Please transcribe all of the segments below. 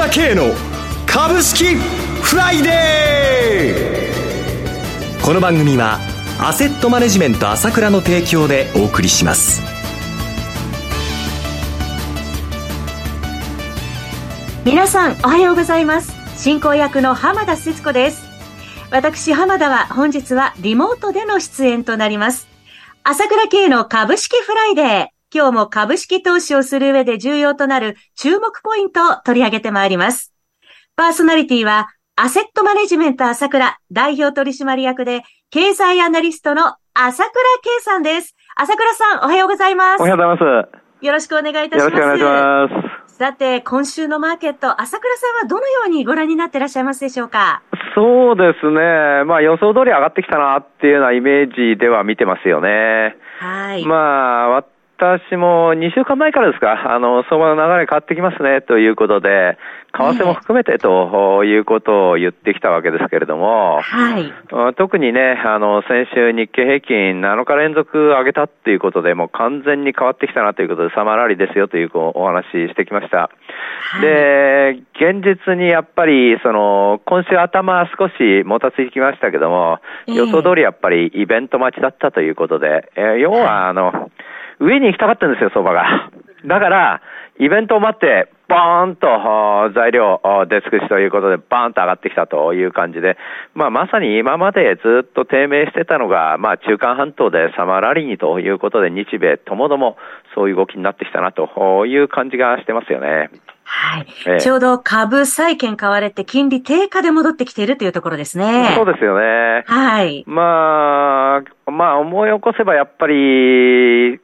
倉慶の株式フライデー。この番組はアセットマネジメント朝倉の提供でお送りします。皆さんおはようございます。進行役の浜田節子です。私浜田は本日はリモートでの出演となります。朝倉慶の株式フライデー。今日も株式投資をする上で重要となる注目ポイントを取り上げてまいります。パーソナリティは、アセットマネジメント朝倉代表取締役で、経済アナリストの朝倉圭さんです。朝倉さん、おはようございます。おはようございます。よろしくお願いいたします。よろしくお願いします。さて、今週のマーケット、朝倉さんはどのようにご覧になっていらっしゃいますでしょうか？そうですね。まあ予想通り上がってきたなっていうようなイメージでは見てますよね。はい。まあ、私も2週間前からですか、あの、相場の流れ変わってきますね、ということで、為替も含めてということを言ってきたわけですけれども、はい。特にね、あの、先週日経平均7日連続上げたっていうことで、もう完全に変わってきたなということで、サマーラリーですよというお話ししてきました。はい、で、現実にやっぱり、その、今週頭少しもたついてきましたけども、予想通りやっぱりイベント待ちだったということで、えー、要は、あの、上に行きたかったんですよ、相場が。だから、イベントを待って、ボーンと材料出尽くしということで、バーンと上がってきたという感じで、まあ、まさに今までずっと低迷してたのが、まあ、中間半島でサマーラリーにということで、日米ともどもそういう動きになってきたなという感じがしてますよね。はい、えー、ちょうど株債券買われて金利低下で戻ってきているというところですね。そうですよね。はい。まあ、まあ思い起こせばやっぱり、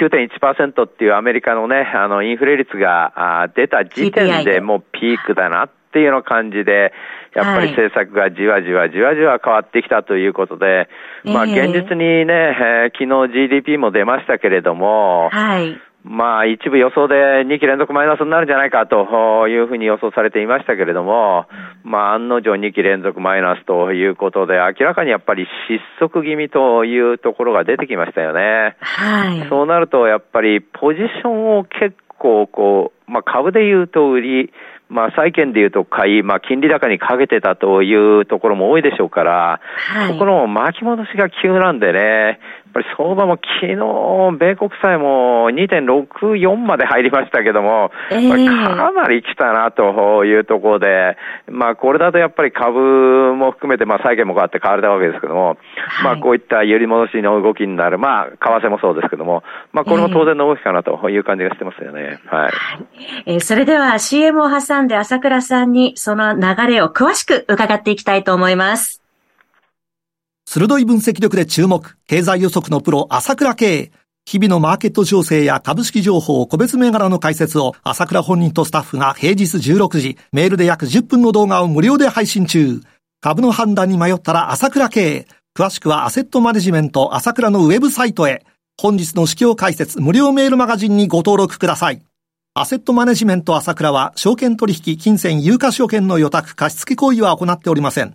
9.1%っていうアメリカのね、あの、インフレ率が出た時点でもうピークだなっていうような感じで、やっぱり政策がじわじわじわじわ変わってきたということで、まあ現実にね、えー、昨日 GDP も出ましたけれども、はい。まあ、一部予想で2期連続マイナスになるんじゃないかというふうに予想されていましたけれども、まあ、案の定2期連続マイナスということで、明らかにやっぱり失速気味というところが出てきましたよね。はい。そうなると、やっぱりポジションを結構こう、まあ、株で言うと売り、まあ、債券でいうと買い、まあ、金利高にかけてたというところも多いでしょうから、はい、ここの巻き戻しが急なんでね、ぱり相場も昨日、米国債も2.64まで入りましたけども、えー、かなり来たなというところで、まあこれだとやっぱり株も含めて、まあ債券も変わって買われたわけですけども、はい、まあこういった揺り戻しの動きになる、まあ為替もそうですけども、まあこれも当然の動きかなという感じがしてますよね。えー、はい。えー、それでは CM を挟んで朝倉さんにその流れを詳しく伺っていきたいと思います。鋭い分析力で注目、経済予測のプロ、朝倉慶。日々のマーケット情勢や株式情報、個別銘柄の解説を、朝倉本人とスタッフが平日16時、メールで約10分の動画を無料で配信中。株の判断に迷ったら朝倉慶。詳しくはアセットマネジメント朝倉のウェブサイトへ。本日の指標解説無料メールマガジンにご登録ください。アセットマネジメント朝倉は、証券取引、金銭、有価証券の予託、貸付行為は行っておりません。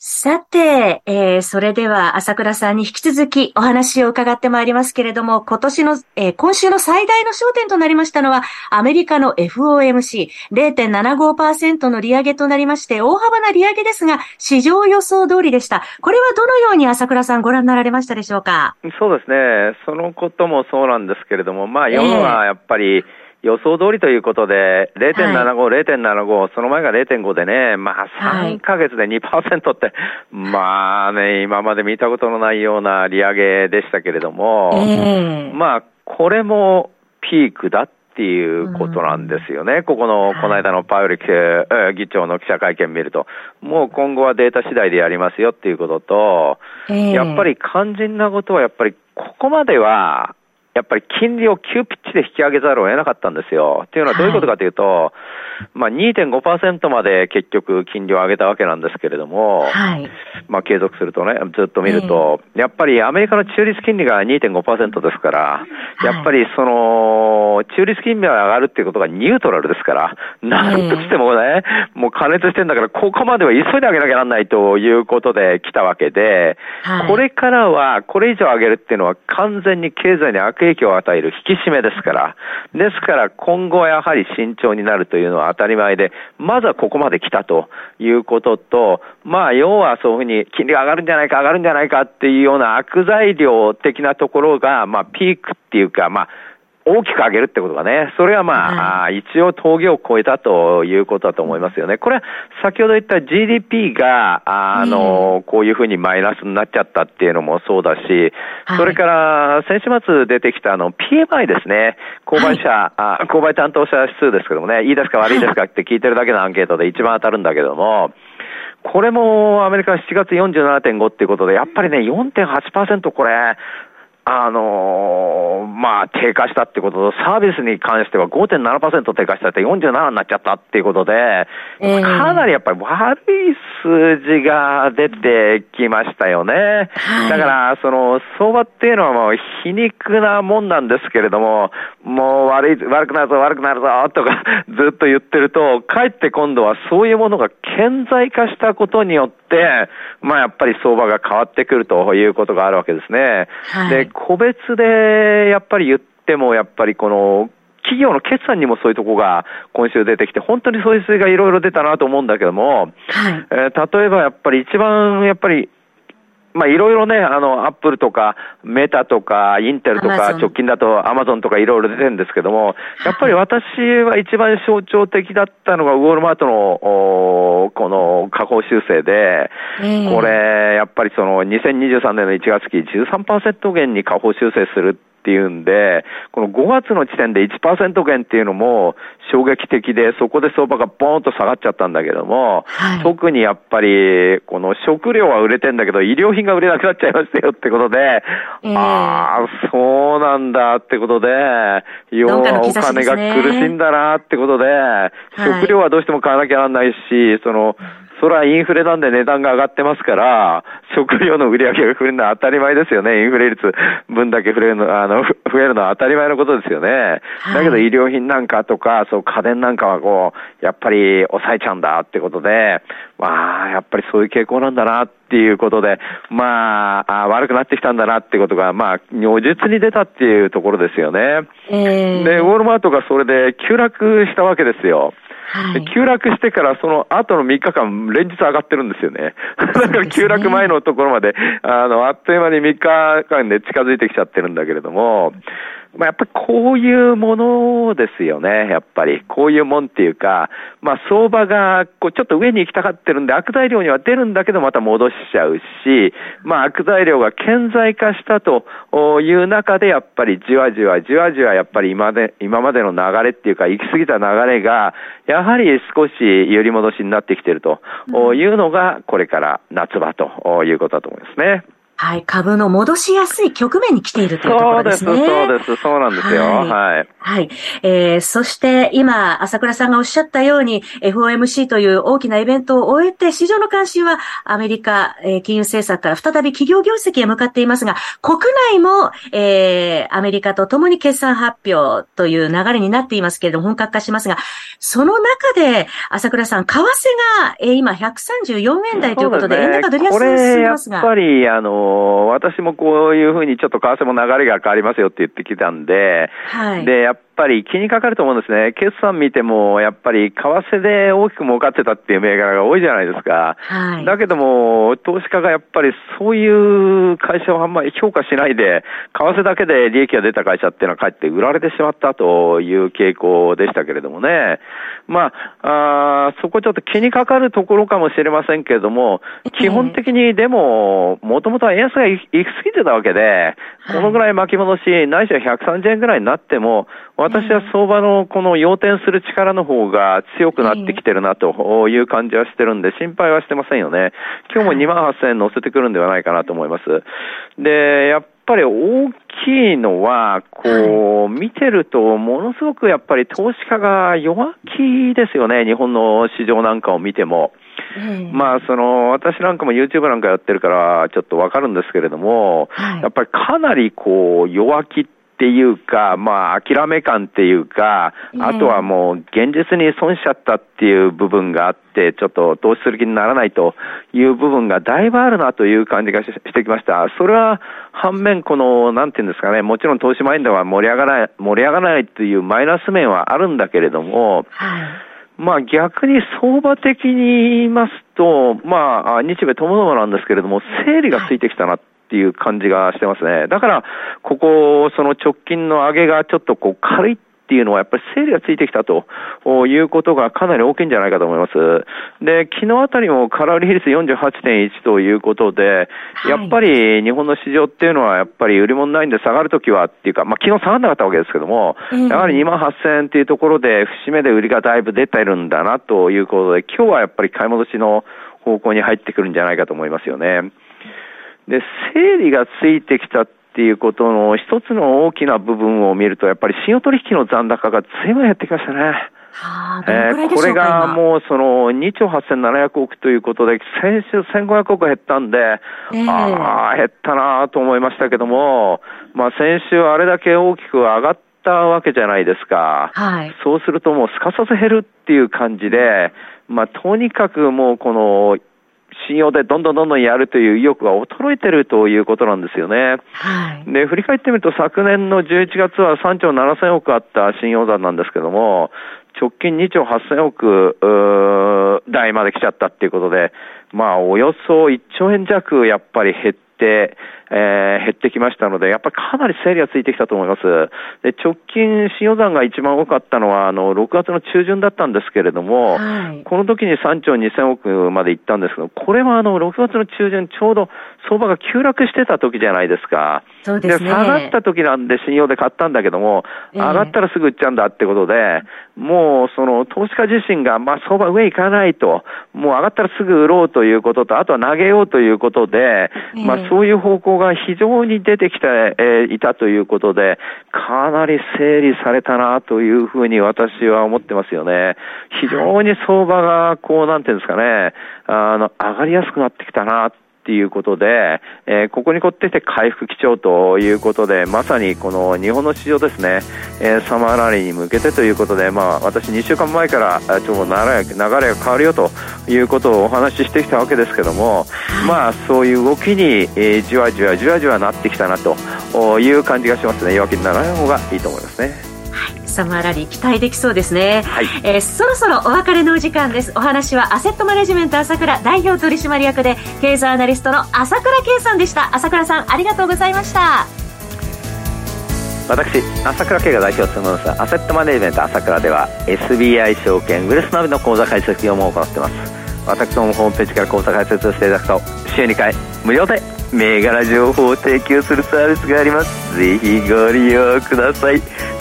さて、えー、それでは朝倉さんに引き続きお話を伺ってまいりますけれども、今年の、えー、今週の最大の焦点となりましたのは、アメリカの FOMC0.75% の利上げとなりまして、大幅な利上げですが、市場予想通りでした。これはどのように朝倉さんご覧になられましたでしょうか？そうですね。そのこともそうなんですけれども、まあ、世のはやっぱり、えー予想通りということで、0.75、はい、0.75、その前が0.5でね、まあ3ヶ月で2%って、はい、まあね、今まで見たことのないような利上げでしたけれども、えー、まあこれもピークだっていうことなんですよね。うん、ここの、この間のパウリ議長の記者会見見ると、もう今後はデータ次第でやりますよっていうことと、えー、やっぱり肝心なことはやっぱりここまではやっぱり金利を急ピッチで引き上げざるを得なかったんですよ。っていうのはどういうことかというと、はい、まあ2.5%まで結局金利を上げたわけなんですけれども、はい、まあ継続するとね、ずっと見ると、えー、やっぱりアメリカの中立金利が2.5%ですから、やっぱりその、中立金利が上がるっていうことがニュートラルですから、なんとしてもね、もう加熱してんだから、ここまでは急いで上げなきゃならないということで来たわけで、はい、これからは、これ以上上げるっていうのは完全に経済に悪影影響を与える引き締めですから、ですから今後はやはり慎重になるというのは当たり前で、まずはここまで来たということと、まあ要はそういうふうに金利が上がるんじゃないか上がるんじゃないかっていうような悪材料的なところが、まあピークっていうか、まあ大きく上げるってことがね、それはまあ、はい、一応峠を越えたということだと思いますよね。これは先ほど言った GDP が、あの、こういうふうにマイナスになっちゃったっていうのもそうだし、それから先週末出てきたあの PMI ですね、購買者、はい、あ購買担当者指数ですけどもね、いいですか悪いですかって聞いてるだけのアンケートで一番当たるんだけども、これもアメリカ7月47.5っていうことで、やっぱりね、4.8%これ、あのー、まあ、低下したってことと、サービスに関しては5.7%低下したって47になっちゃったっていうことで、えー、かなりやっぱり悪い数字が出てきましたよね。はい、だから、その、相場っていうのはもう皮肉なもんなんですけれども、もう悪い、悪くなるぞ、悪くなるぞ、とかずっと言ってると、かえって今度はそういうものが顕在化したことによって、まあやっぱり相場が変わってくるということがあるわけですね。はい、で個別でやっぱり言っても、やっぱりこの、企業の決算にもそういうとこが今週出てきて、本当にそういう数字がいろいろ出たなと思うんだけども、はい、えー、例えばやっぱり一番やっぱりまあいろいろね、あの、アップルとか、メタとか、インテルとか、直近だとアマゾンとかいろいろ出てるんですけども、やっぱり私は一番象徴的だったのが、ウォールマートの、この下方修正で、これ、やっぱりその2023年の1月期13%減に下方修正するっていうんで、この5月の時点で1%減っていうのも衝撃的で、そこで相場がボーンと下がっちゃったんだけども、はい、特にやっぱり、この食料は売れてんだけど、医療品が売れなくなっちゃいましたよってことで、えー、ああ、そうなんだってことで、要はお金が苦しいんだなってことで、食料はどうしても買わなきゃならないし、その、それはインフレなんで値段が上がってますから、食料の売り上げが増えるのは当たり前ですよね。インフレ率分だけ増えるの、あの、増えるのは当たり前のことですよね。はい、だけど医療品なんかとか、そう家電なんかはこう、やっぱり抑えちゃうんだってことで、まあ、やっぱりそういう傾向なんだなっていうことで、まあ、あ悪くなってきたんだなってことが、まあ、如実に出たっていうところですよね。えー、で、ウォールマートがそれで急落したわけですよ。はい、急落してからその後の3日間連日上がってるんですよね。だから急落前のところまで、あの、あっという間に3日間で近づいてきちゃってるんだけれども、まあ、やっぱりこういうものですよね、やっぱり。こういうもんっていうか、まあ、相場がこうちょっと上に行きたがってるんで、悪材料には出るんだけど、また戻しちゃうし、まあ、悪材料が顕在化したという中で、やっぱりじわじわじわじわ、やっぱり今で今までの流れっていうか、行き過ぎた流れが、やはり少し揺り戻しになってきているというのが、これから夏場ということだと思いますね。はい、株の戻しやすい局面に来ているというところですね。そうです、そうです、そうなんですよ。はい。はい。はい、えー、そして今、朝倉さんがおっしゃったように、FOMC という大きなイベントを終えて、市場の関心はアメリカ、えー、金融政策から再び企業業績へ向かっていますが、国内も、えー、アメリカと共に決算発表という流れになっていますけれども、本格化しますが、その中で、朝倉さん、為替が、えー、今134円台ということで、でね、円高ドル安進みますが。やっぱり、あの、私もこういうふうにちょっと為替も流れが変わりますよって言ってきたんで、はい、で、やっぱり気にかかると思うんですね。決算見ても、やっぱり為替で大きく儲かってたっていう銘柄が多いじゃないですか。はい、だけども、投資家がやっぱりそういう会社をあんまり評価しないで、為替だけで利益が出た会社っていうのはかえって売られてしまったという傾向でしたけれどもね。まあ、あそこちょっと気にかかるところかもしれませんけれども、基本的にでも、もともとは円安が行き過ぎてたわけで、このぐらい巻き戻し、ないしは130円ぐらいになっても、私は相場のこの要点する力の方が強くなってきてるなという感じはしてるんで、心配はしてませんよね。今日も2万8000円乗せてくるんではないかなと思います。で、やっぱり大きいのは、こう、見てると、ものすごくやっぱり投資家が弱気ですよね、日本の市場なんかを見ても。まあ、その、私なんかも YouTube なんかやってるから、ちょっとわかるんですけれども、はい、やっぱりかなりこう、弱気ってっていうか、まあ、諦め感っていうか、あとはもう、現実に損しちゃったっていう部分があって、ちょっと投資する気にならないという部分がだいぶあるなという感じがしてきました。それは、反面、この、なんていうんですかね、もちろん投資マインドは盛り上がらない、盛り上がらないというマイナス面はあるんだけれども、はいまあ逆に相場的に言いますと、まあ日米ともどもなんですけれども、整理がついてきたなっていう感じがしてますね。だから、ここ、その直近の上げがちょっとこう軽いっていうのはやっぱり整理がついてきたということがかなり大きいんじゃないかと思います。で、昨日あたりも空売り比率48.1ということで、やっぱり日本の市場っていうのはやっぱり売り物ないんで下がるときはっていうか、まあ昨日下がらなかったわけですけども、やはり2万8000円っていうところで節目で売りがだいぶ出てるんだなということで、今日はやっぱり買い戻しの方向に入ってくるんじゃないかと思いますよね。で、整理がついてきたっていうことの一つの大きな部分を見ると、やっぱり信用取引の残高が随分減ってきましたね。はあ、えー、これがもうその2兆8700億ということで、先週1500億減ったんで、えー、ああ、減ったなと思いましたけども、まあ先週あれだけ大きく上がったわけじゃないですか。はい。そうするともうすかさず減るっていう感じで、まあとにかくもうこの信用でどんどんどんどんやるという意欲が衰えてるということなんですよね。はい。で、振り返ってみると昨年の11月は3兆7000億あった信用残なんですけども、直近2兆8000億台まで来ちゃったっていうことで、まあ、およそ1兆円弱やっぱり減って、えー、減ってきましたので、やっぱりかなり整理がついてきたと思います。で、直近、信用残が一番多かったのは、あの、6月の中旬だったんですけれども、はい、この時に3兆2000億まで行ったんですけど、これはあの、6月の中旬、ちょうど相場が急落してた時じゃないですか。そうですね。で、下がった時なんで信用で買ったんだけども、上がったらすぐ売っちゃうんだってことで、もう、その、投資家自身が、まあ、相場上行かないと、もう上がったらすぐ売ろうということと、あとは投げようということで、まあ、そういう方向が非常に出てきて、え、いたということで、かなり整理されたなというふうに私は思ってますよね。非常に相場が、こう、なんていうんですかね、あの、上がりやすくなってきたなっていうことで、えー、ここにこってきて回復基調ということで、まさにこの日本の市場ですね、えー、サマーラリーに向けてということで、まあ、私2週間前からちょっと流れ流れが変わるよということをお話ししてきたわけですけども、まあ、そういう動きに、えー、じわじわじわじわなってきたなという感じがしますね。弱気にならない方がいいと思いますね。サマーラリー期待できそうですね、はい、えー、そろそろお別れのお時間です。お話はアセットマネジメント朝倉代表取締役で経済アナリストの朝倉圭さんでした。朝倉さんありがとうございました。私朝倉圭が代表を務めますアセットマネジメント朝倉では SBI 証券ウェルスナビの口座開設業務を行っています。私のホームページから口座開設をしていただくと週2回無料で銘柄情報を提供するサービスがあります。ぜひご利用ください